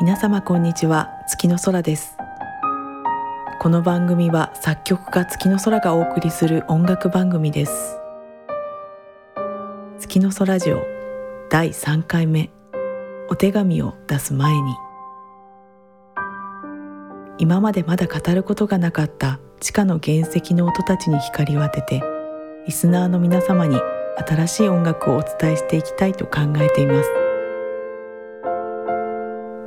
皆様こんにちは。月の空です。この番組は作曲家月の空がお送りする音楽番組です。月の空ジオ第3回目。お手紙を出す前に。今までまだ語ることがなかった。地下の原石の音たちに光を当てて。リスナーの皆様に新しい音楽をお伝えしていきたいと考えています。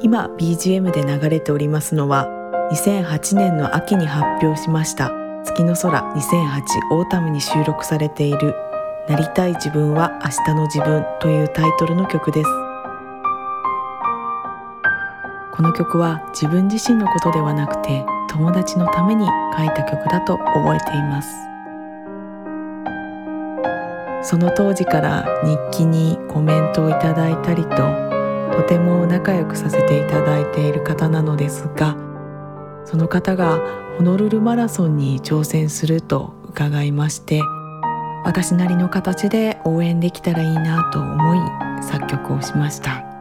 今 BGM で流れておりますのは2008年の秋に発表しました月の空2008オータムに収録されているなりたい自分は明日の自分というタイトルの曲です。この曲は自分自身のことではなくて友達のために書いた曲だと覚えています。その当時から日記にコメントをいただいたりととても仲良くさせていただいている方なのですがその方がホノルルマラソンに挑戦すると伺いまして私なりの形で応援できたらいいなと思い作曲をしました。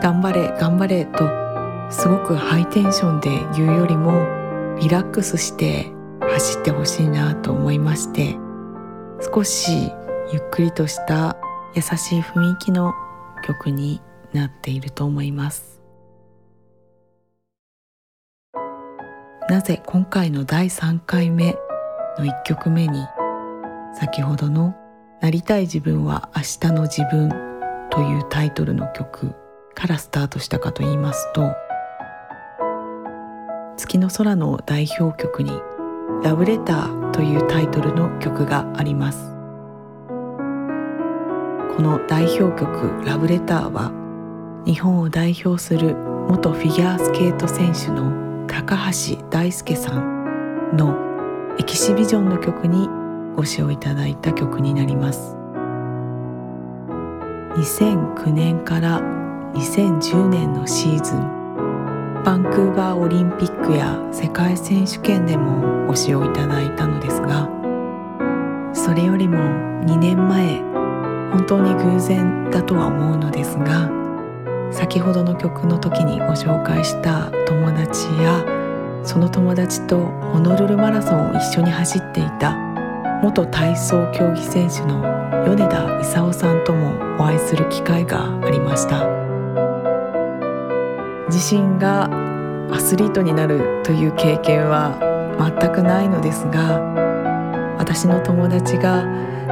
頑張れ頑張れとすごくハイテンションで言うよりもリラックスして走ってほしいなと思いまして少しゆっくりとした優しい雰囲気の曲になっていると思います。なぜ今回の第3回目の1曲目に先ほどの「なりたい自分は明日の自分」というタイトルの曲からスタートしたかと言いますと月の空の代表曲に「ラブレター」というタイトルの曲があります。この代表曲「ラブレター」は日本を代表する元フィギュアスケート選手の高橋大輔さんのエキシビジョンの曲にご使用いただいた曲になります。2009年から2010年のシーズンバンクーバーオリンピックや世界選手権でもご使用いただいたのですがそれよりも2年前本当に偶然だとは思うのですが先ほどの曲の時にご紹介した友達やその友達とホノルルマラソンを一緒に走っていた元体操競技選手の米田勲さんともお会いする機会がありました。自身がアスリートになるという経験は全くないのですが私の友達が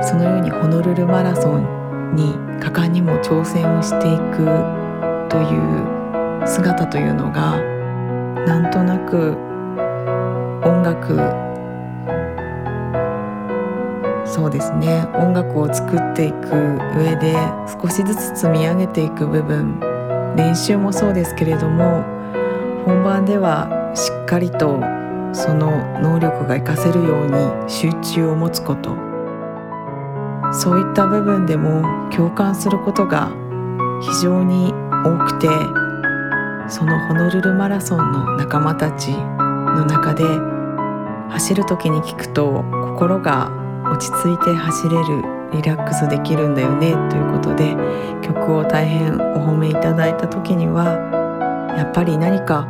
そのようにホノルルマラソンに果敢にも挑戦をしていくという姿というのがなんとなく音楽そうですね。音楽を作っていく上で少しずつ積み上げていく部分。練習もそうですけれども本番ではしっかりとその能力が活かせるように集中を持つこと。そういった部分でも共感することが非常に多くてそのホノルルマラソンの仲間たちの中で走る時に聞くと心が落ち着いて走れるリラックスできるんだよねということで曲を大変お褒めいただいた時にはやっぱり何か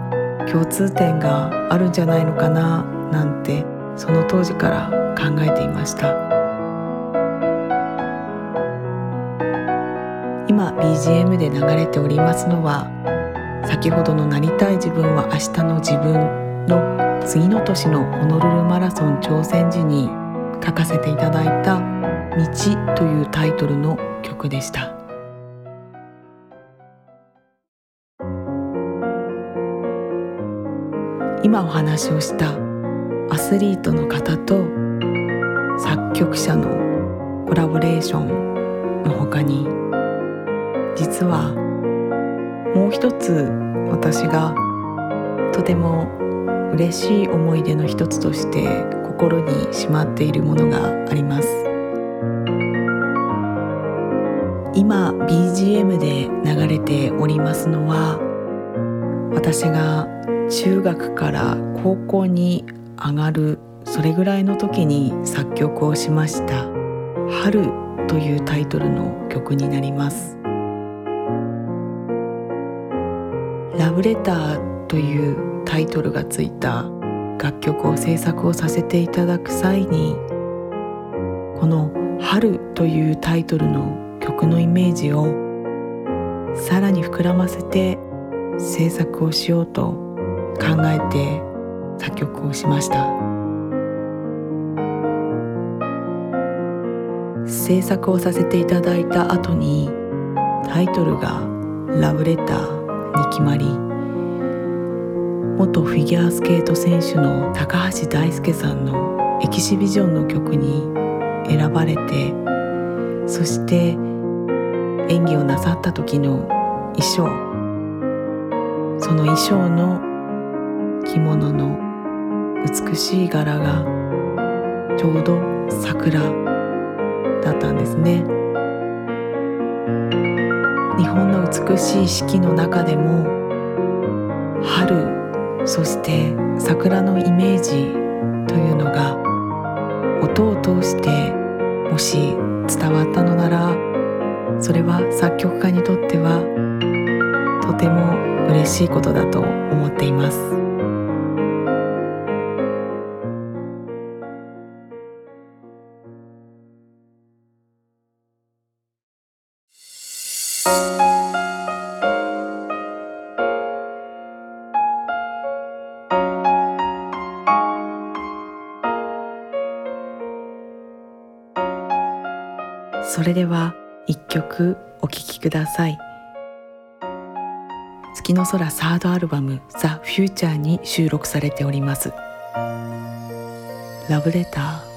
共通点があるんじゃないのかななんてその当時から考えていました。今 BGM で流れておりますのは先ほどのなりたい自分は明日の自分の次の年のホノルルマラソン挑戦時に書かせていただいた「道」というタイトルの曲でした。今お話をしたアスリートの方と作曲者のコラボレーションの他に実はもう一つ私がとても嬉しい思い出の一つとして心にしまっているものがあります。今 BGM で流れておりますのは私が中学から高校に上がるそれぐらいの時に作曲をしました「春」というタイトルの曲になります「ラブレター」というタイトルがついた楽曲を制作をさせていただく際にこの「春」というタイトルの曲のイメージをさらに膨らませて制作をしようと考えて作曲をしました。制作をさせていただいた後にタイトルが「ラブレター」に決まり元フィギュアスケート選手の高橋大輔さんのエキシビジョンの曲に選ばれてそして演技をなさった時の衣装。その衣装の着物の美しい柄がちょうど桜だったんですね。本の美しい四季の中でも春そして桜のイメージというのが音を通してもし伝わったのならそれは作曲家にとってはとても嬉しいことだと思っています。それでは一曲お聴きください。月の空サードアルバム「ザ・フューチャーに収録されております。ラブレター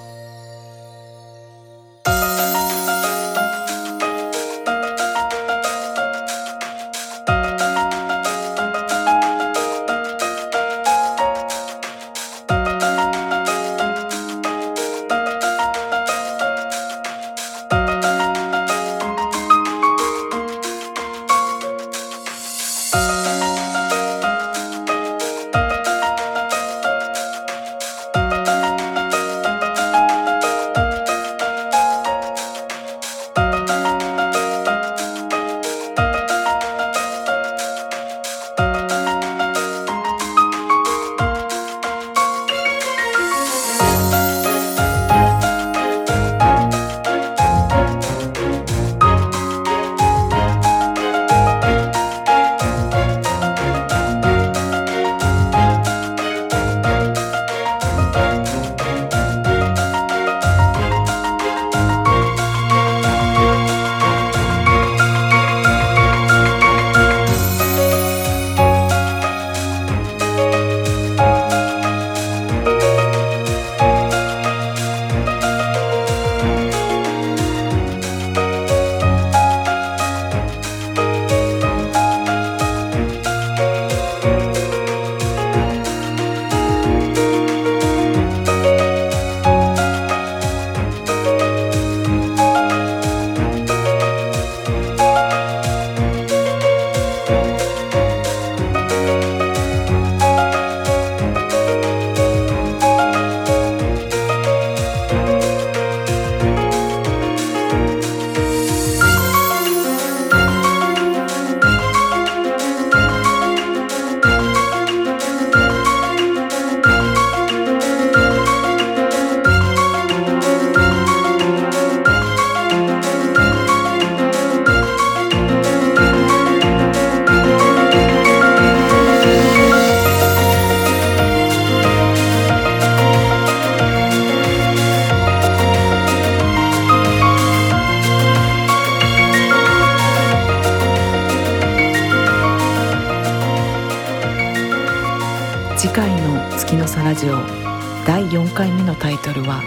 4回目のタイトルは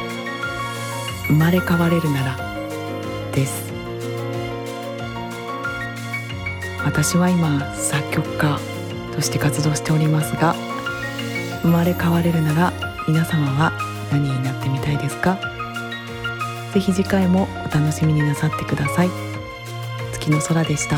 生まれ変われるならです。私は今作曲家として活動しておりますが生まれ変われるなら皆様は何になってみたいですか？ぜひ次回もお楽しみになさってください。月の空でした。